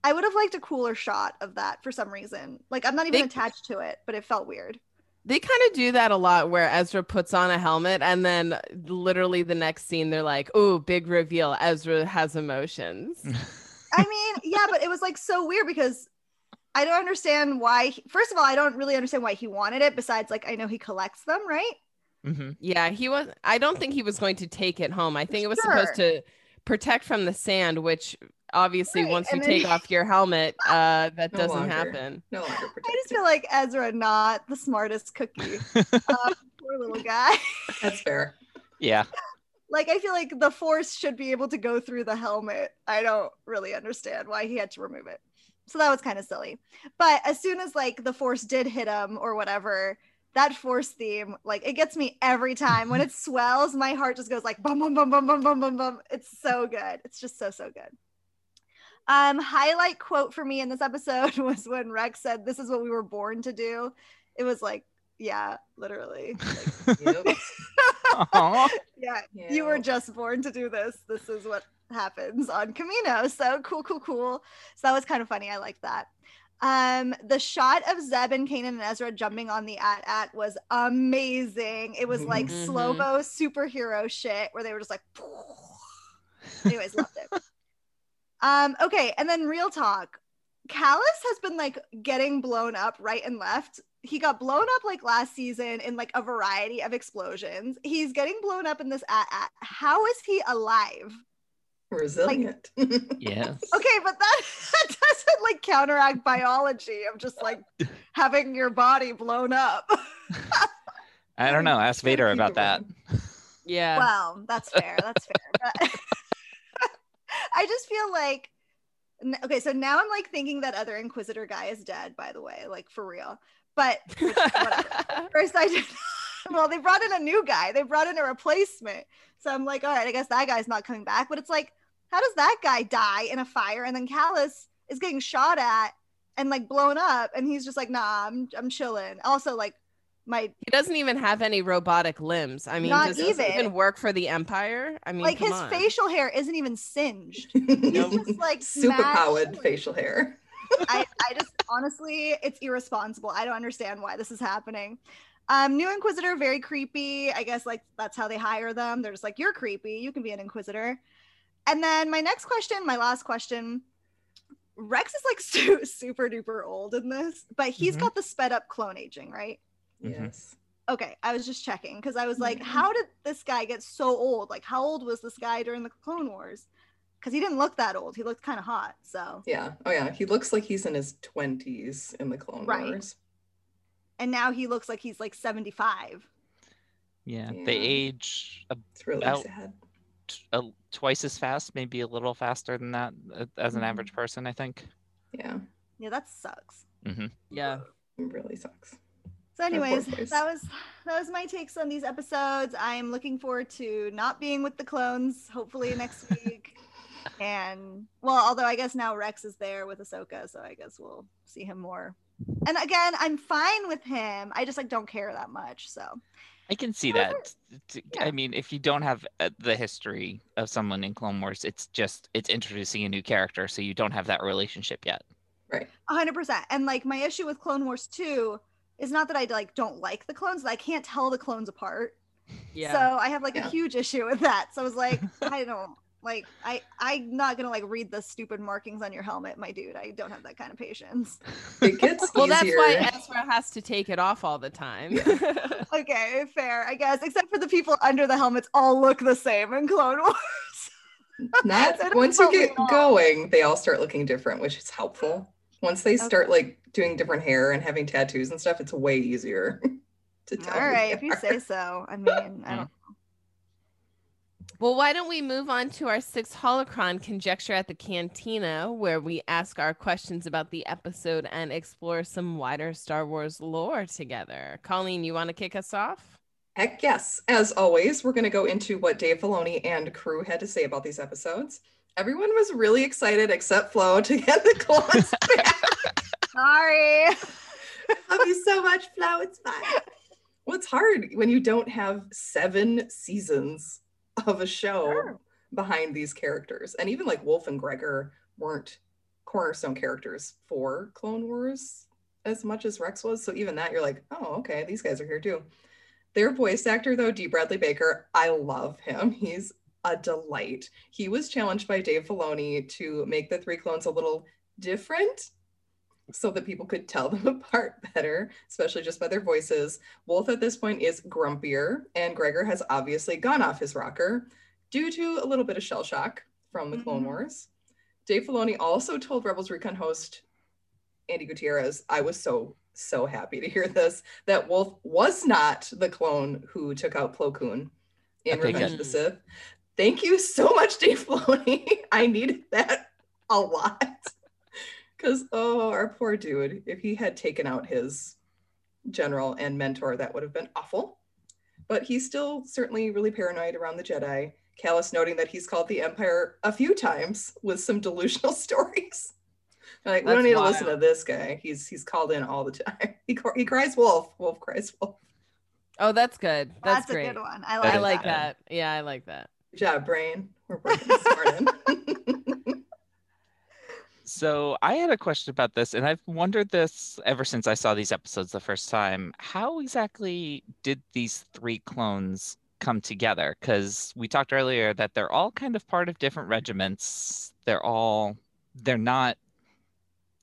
I would have liked a cooler shot of that for some reason. Like, I'm not even They- attached to it, but it felt weird. They kind of do that a lot where Ezra puts on a helmet and then literally the next scene they're like, "Oh, big reveal. Ezra has emotions." I mean, yeah, but it was like so weird because I don't understand why. he- first of all, I don't really understand why he wanted it. Besides, like, I know he collects them, right? hmm Yeah, he was I don't think he was going to take it home. I think it was supposed to protect from the sand, which obviously Right, once you and then take he- off your helmet, uh that No doesn't longer. happen. No longer I just feel like Ezra not the smartest cookie. um, poor little guy. That's fair. Yeah. like I feel like the force should be able to go through the helmet. I don't really understand why he had to remove it. So that was kind of silly. But as soon as like the force did hit him or whatever, that force theme, like it gets me every time. When it swells, my heart just goes like bum bum bum bum bum bum bum bum. It's so good. It's just so so good. Um, highlight quote for me in this episode was when Rex said, "This is what we were born to do." It was like, yeah, literally. Like, Yep. Aw. yeah, you were just born to do this. This is what happens on Kamino. So cool, cool, cool. So that was kind of funny. I like that. Um, the shot of Zeb and Kanan and Ezra jumping on the at at was amazing. It was like Mhm. slow mo superhero shit where they were just like, anyways, loved it. Um, okay, and then real talk. Kallus has been like getting blown up right and left. He got blown up like last season in like a variety of explosions. He's getting blown up in this at at. How is he alive? Resilient. yes. Okay, but that, that doesn't like counteract biology of just like having your body blown up. I don't know. Ask Vader about that. Yeah. Well, that's fair. That's fair. But I just feel like okay, so now I'm like thinking that other Inquisitor guy is dead, by the way, like for real. But. First, I just well, they brought in a new guy. They brought in a replacement. So I'm like, all right, I guess that guy's not coming back. But it's like, how does that guy die in a fire and then Kallus is getting shot at and like blown up, and he's just like, nah, I'm I'm chilling. Also, like my he doesn't even have any robotic limbs. I mean, Not does this even. even work for the Empire? I mean, like come his on. facial hair isn't even singed. He's just like Super powered facial hair. I, I just honestly, it's irresponsible. I don't understand why this is happening. Um, new Inquisitor, very creepy. I guess like that's how they hire them. They're just like, you're creepy. You can be an Inquisitor. And then my next question, my last question. Rex is like su- super duper old in this, but he's Mhm. got the sped up clone aging, right? Mhm. Yes. Okay, I was just checking because I was like, Mhm. how did this guy get so old? Like, how old was this guy during the Clone Wars? Because he didn't look that old. He looked kind of hot. So, Yeah. Oh yeah. He looks like he's in his twenties in the Clone Right. Wars. and now he looks like he's like 75. Yeah. Yeah. They age a, It's really About- sad. a, twice as fast, maybe a little faster than that uh, as an Mhm. average person, I think. Yeah. Yeah, that sucks. Mm-hmm. Yeah. It really sucks. So, anyways, that was that was my takes on these episodes. I'm looking forward to not being with the clones, hopefully next week. And well, although I guess now Rex is there with Ahsoka, so I guess we'll see him more. And again, I'm fine with him. I just like don't care that much. So I can see However- that. Yeah. I mean, if you don't have uh, the history of someone in Clone Wars, it's just it's introducing a new character, so you don't have that relationship yet. Right. hundred percent. And like my issue with Clone Wars 2 is not that I like don't like the clones, that I can't tell the clones apart. Yeah. So I have like Yeah. a huge issue with that. So I was like, I don't like I I'm not gonna like read the stupid markings on your helmet, my dude. I don't have that kind of patience. It gets well, that's why Ezra has to take it off all the time. Okay, fair, I guess. Except for the people under the helmets all look the same in Clone Wars. Not once you get going, they all start looking different, which is helpful. Once they start like doing different hair and having tattoos and stuff, it's way easier to tell. all who right, if you say so. I mean, I don't mm-hmm. Well, why don't we move on to our sixth holocron conjecture at the cantina, where we ask our questions about the episode and explore some wider Star Wars lore together. Colleen, you want to kick us off? Heck yes. As always, we're going to go into what Dave Filoni and crew had to say about these episodes. Everyone was really excited except Flo to get the clones back. Sorry. Love you so much, Flo. It's fine. Well, it's hard when you don't have seven seasons of a show Sure. behind these characters. And even like Wolf and Gregor weren't cornerstone characters for Clone Wars as much as Rex was. So even that, you're like, oh, okay, these guys are here too. Their voice actor, though, D. Bradley Baker, I love him. He's a delight. He was challenged by Dave Filoni to make the three clones a little different so that people could tell them apart better, especially just by their voices. Wolf at this point is grumpier, and Gregor has obviously gone off his rocker due to a little bit of shell shock from the Clone Mhm. Wars. Dave Filoni also told Rebels Recon host Andi Gutierrez, I was so, so happy to hear this, that Wolf was not the clone who took out Plo Koon in Okay, Revenge of the Sith. Thank you so much, Dave Filoni. I needed that a lot. Because, oh, our poor dude, if he had taken out his general and mentor, that would have been awful. But he's still certainly really paranoid around the Jedi. Kallus noting that he's called the Empire a few times with some delusional stories. Like, we don't That's need to listen to this guy. He's he's called in all the time. He, he cries wolf. Wolf cries wolf. Oh, that's good. That's, That's, a great. good one. I like I like good. that. Yeah, I like that. Good job, brain. We're working this morning. So I had a question about this, and I've wondered this ever since I saw these episodes the first time. How exactly did these three clones come together? Because we talked earlier that they're all kind of part of different regiments. They're all, they're not,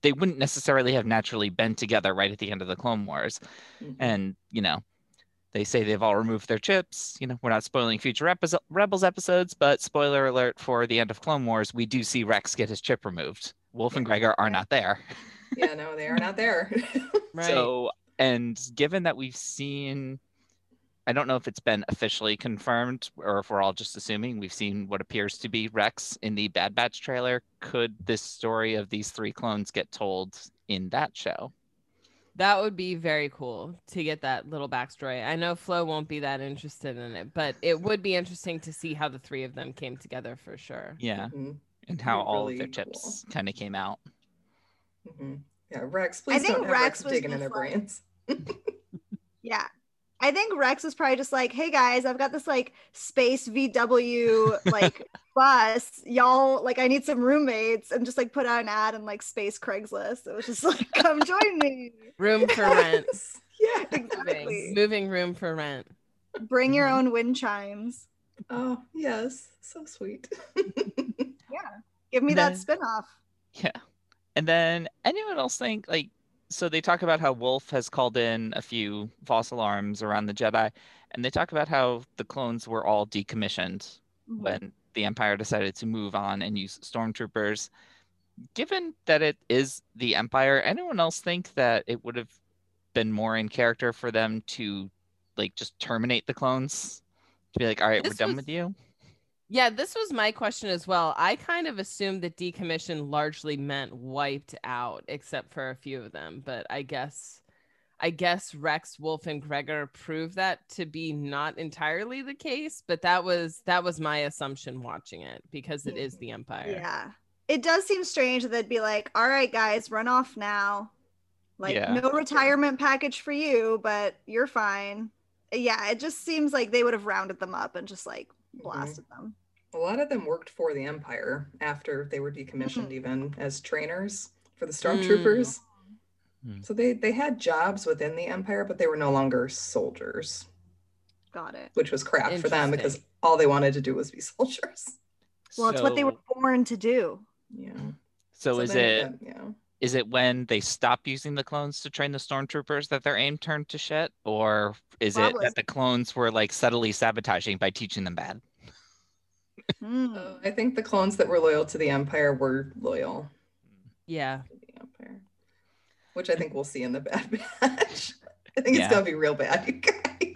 they wouldn't necessarily have naturally been together right at the end of the Clone Wars. Mhm. And, you know, they say they've all removed their chips. You know, we're not spoiling future episo- Rebels episodes, but spoiler alert for the end of Clone Wars, we do see Rex get his chip removed. Wolf and Gregor are not there. yeah, no, they are not there. Right. So, and given that we've seen, I don't know if it's been officially confirmed or if we're all just assuming we've seen what appears to be Rex in the Bad Batch trailer. Could this story of these three clones get told in that show? That would be very cool to get that little backstory. I know Flo won't be that interested in it, but it would be interesting to see how the three of them came together for sure. Yeah, Mhm, and how be all of really their cool. chips kind of came out. mhm. Yeah, Rex, please think don't have Rex Rex, was digging in their brains. Yeah. I think Rex was probably just like, hey guys, I've got this like space VW like bus. Y'all like I need some roommates and just like put out an ad and like space Craigslist. It was just like, come join me. Room for rent. yeah. Exactly. Moving room for rent. Bring your Mhm. own wind chimes. Oh, yes. So sweet. Give me that Then- spin-off. Yeah. And then anyone else think like so they talk about how Wolf has called in a few false alarms around the Jedi, and they talk about how the clones were all decommissioned Mhm. when the Empire decided to move on and use stormtroopers. Given that it is the Empire, anyone else think that it would have been more in character for them to like just terminate the clones? To be like, all right, we're This done was- with you. Yeah, this was my question as well. I kind of assumed that decommission largely meant wiped out, except for a few of them. But I guess, I guess Rex, Wolf, and Gregor proved that to be not entirely the case. But that was that was my assumption watching it because it is the Empire. Yeah. It does seem strange that they'd be like, all right, guys, run off now. Like, Yeah. no retirement package for you, but you're fine. Yeah, it just seems like they would have rounded them up and just like mm-hmm. blasted them. A lot of them worked for the Empire after they were decommissioned, Mhm. even as trainers for the stormtroopers. Hmm. So they they had jobs within the Empire, but they were no longer soldiers, Got it. which was crap for them because all they wanted to do was be soldiers. Well, it's what they were born to do. Yeah. So, is they- it Yeah. is it when they stop using the clones to train the stormtroopers that their aim turned to shit or is it that the clones were like subtly sabotaging by teaching them bad Uh, I think the clones that were loyal to the Empire were loyal Yeah. to the Empire, which I think we'll see in the Bad Batch. I think Yeah. it's gonna be real bad, you guys.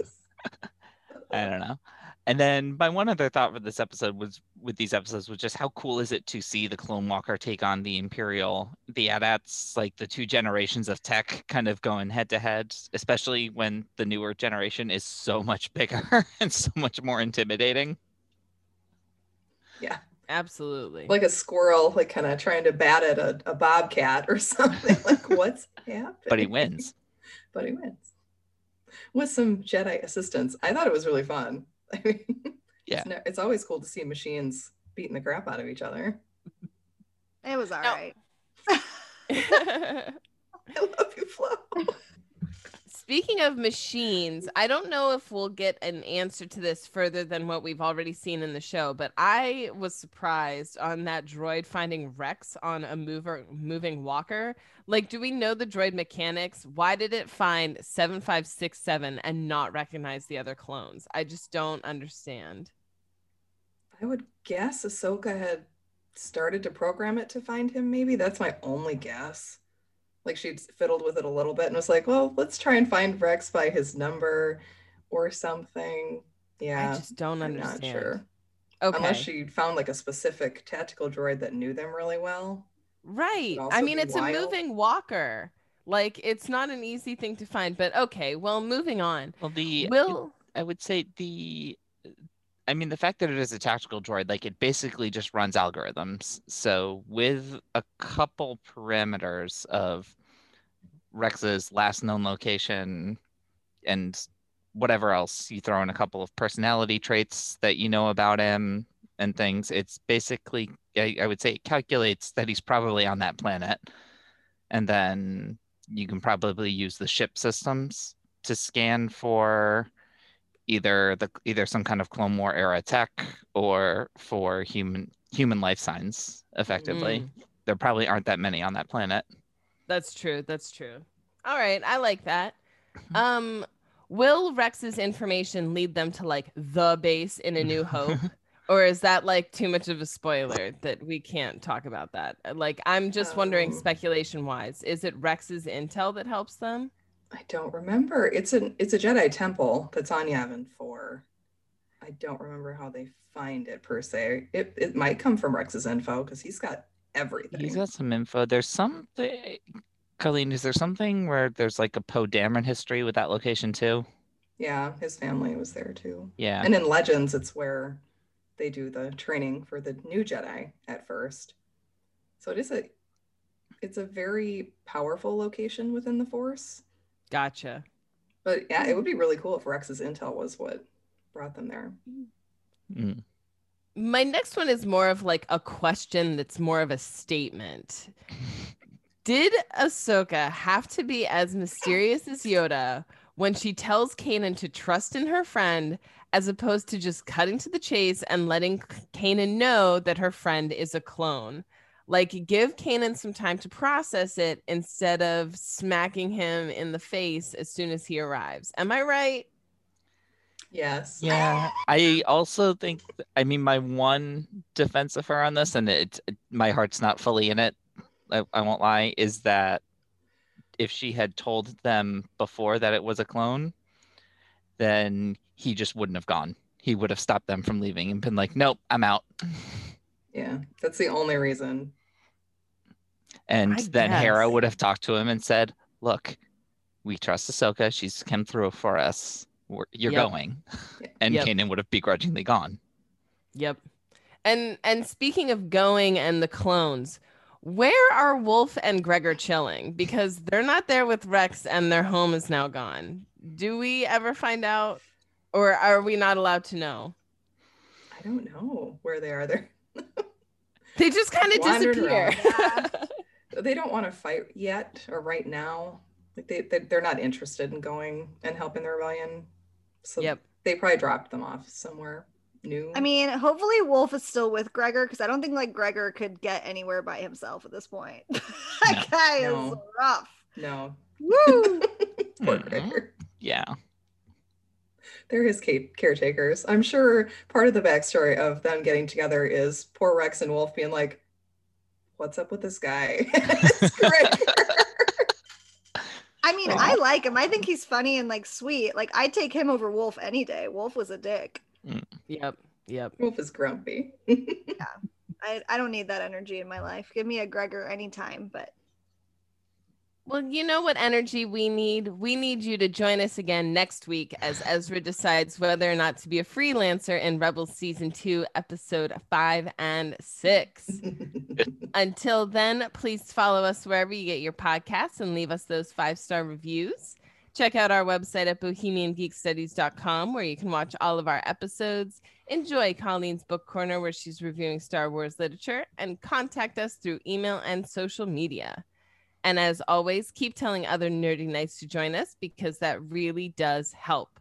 i don't know and then my one other thought for this episode was with these episodes was just how cool is it to see the clone walker take on the imperial the AT-ATs like the two generations of tech kind of going head to head especially when the newer generation is so much bigger and so much more intimidating Yeah. Absolutely. Like a squirrel, like kind of trying to bat at a, a bobcat or something. like, what's happening? but he wins but he wins with some Jedi assistance. I thought it was really fun. I mean, Yeah. it's, ne- it's always cool to see machines beating the crap out of each other. It was all No. right. I love you, Flo. Speaking of machines, I don't know if we'll get an answer to this further than what we've already seen in the show, but I was surprised on that droid finding Rex on a mover moving walker. Like, do we know the droid mechanics? Why did it find 7567 and not recognize the other clones? I just don't understand. I would guess Ahsoka had started to program it to find him, maybe. That's my only guess. Like she'd fiddled with it a little bit and was like, well, let's try and find Rex by his number or something. Yeah. I just don't I'm understand. not sure. Okay. Unless she found like a specific tactical droid that knew them really well. Right. I mean, it's wild. a moving walker. Like, it's not an easy thing to find, but okay. Well, moving on. Well, the Will. I would say the I mean the fact that it is a tactical droid, like it basically just runs algorithms. So with a couple parameters of Rex's last known location and whatever else you throw in a couple of personality traits that you know about him and things, it's basically I, I would say it calculates that he's probably on that planet. And then you can probably use the ship systems to scan for either the either some kind of Clone War era tech or for human human life signs effectively. Mm. There probably aren't that many on that planet. That's true. That's true. All right. I like that. Um, will Rex's information lead them to like the base in A New Hope? or is that like too much of a spoiler that we can't talk about that? Like, I'm just wondering, Um, speculation wise, is it Rex's intel that helps them? I don't remember. It's an it's a Jedi temple that's on Yavin 4. I don't remember how they find it per se. It it might come from Rex's info because he's got everything. He's got some info. There's something eh, Colleen, is there something where there's like a Poe Dameron history with that location too? yeah, his family was there too. Yeah. And in Legends, it's where they do the training for the new Jedi at first. So it is a it's a very powerful location within the Force. Gotcha. But yeah, it would be really cool if Rex's intel was what brought them there. Mm. My next one is more of like a question that's more of a statement. Did Ahsoka have to be as mysterious as Yoda when she tells Kanan to trust in her friend as opposed to just cutting to the chase and letting Kanan know that her friend is a clone? Like, give Kanan some time to process it instead of smacking him in the face as soon as he arrives. Am I right? Yes. Yeah, I also think. I mean, my one defense of her on this, and it, my heart's not fully in it. I, I won't lie. Is that if she had told them before that it was a clone, then he just wouldn't have gone. He would have stopped them from leaving and been like, "Nope, I'm out." Yeah. That's the only reason. And I then Hera would have talked to him and said, "Look, we trust Ahsoka. She's come through for us. We're, you're Yep. going." And Yep. Kanan would have begrudgingly gone. Yep. And and speaking of going and the clones, where are Wolf and Gregor chilling? Because they're not there with Rex and their home is now gone. Do we ever find out? Or are we not allowed to know? I don't know where they are. They're They just kind of Wandered disappear. they don't want to fight yet or right now. Like they, they they're not interested in going and helping the rebellion. So yep. they probably dropped them off somewhere new. I mean, hopefully Wolf is still with Gregor because I don't think like Gregor could get anywhere by himself at this point. that guy is rough. no. Woo! Poor. Gregor. Yeah. They're his ca- caretakers. I'm sure part of the backstory of them getting together is poor Rex and Wolf being like, "What's up with this guy?" I mean, I like him. I think he's funny and like sweet. Like I'd take him over Wolf any day. Wolf was a dick. Mm. Yep. Yep. Wolf is grumpy. Yeah. I, I don't need that energy in my life. Give me a Gregor anytime, but Well, you know what energy we need? We need you to join us again next week as Ezra decides whether or not to be a freelancer in Rebels Season 2, Episode 5 and 6. Until then, please follow us wherever you get your podcasts and leave us those five star reviews. Check out our website at bohemiangeekstudies.com where you can watch all of our episodes, enjoy Colleen's book corner where she's reviewing Star Wars literature, and contact us through email and social media. And as always, keep telling other nerdy knights to join us because that really does help.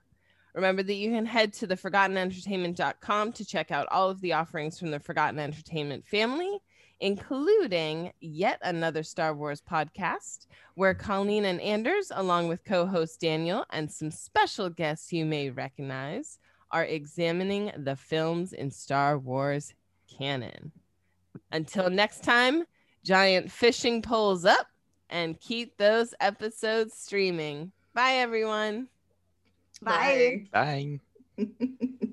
Remember that you can head to theforgottenentertainment.com to check out all of the offerings from the Forgotten Entertainment family, including yet another Star Wars podcast, where Colleen and Anders, along with co host Daniel and some special guests you may recognize, are examining the films in Star Wars canon. Until next time, giant fishing poles up and keep those episodes streaming. Bye, everyone. Bye. Bye. Bye.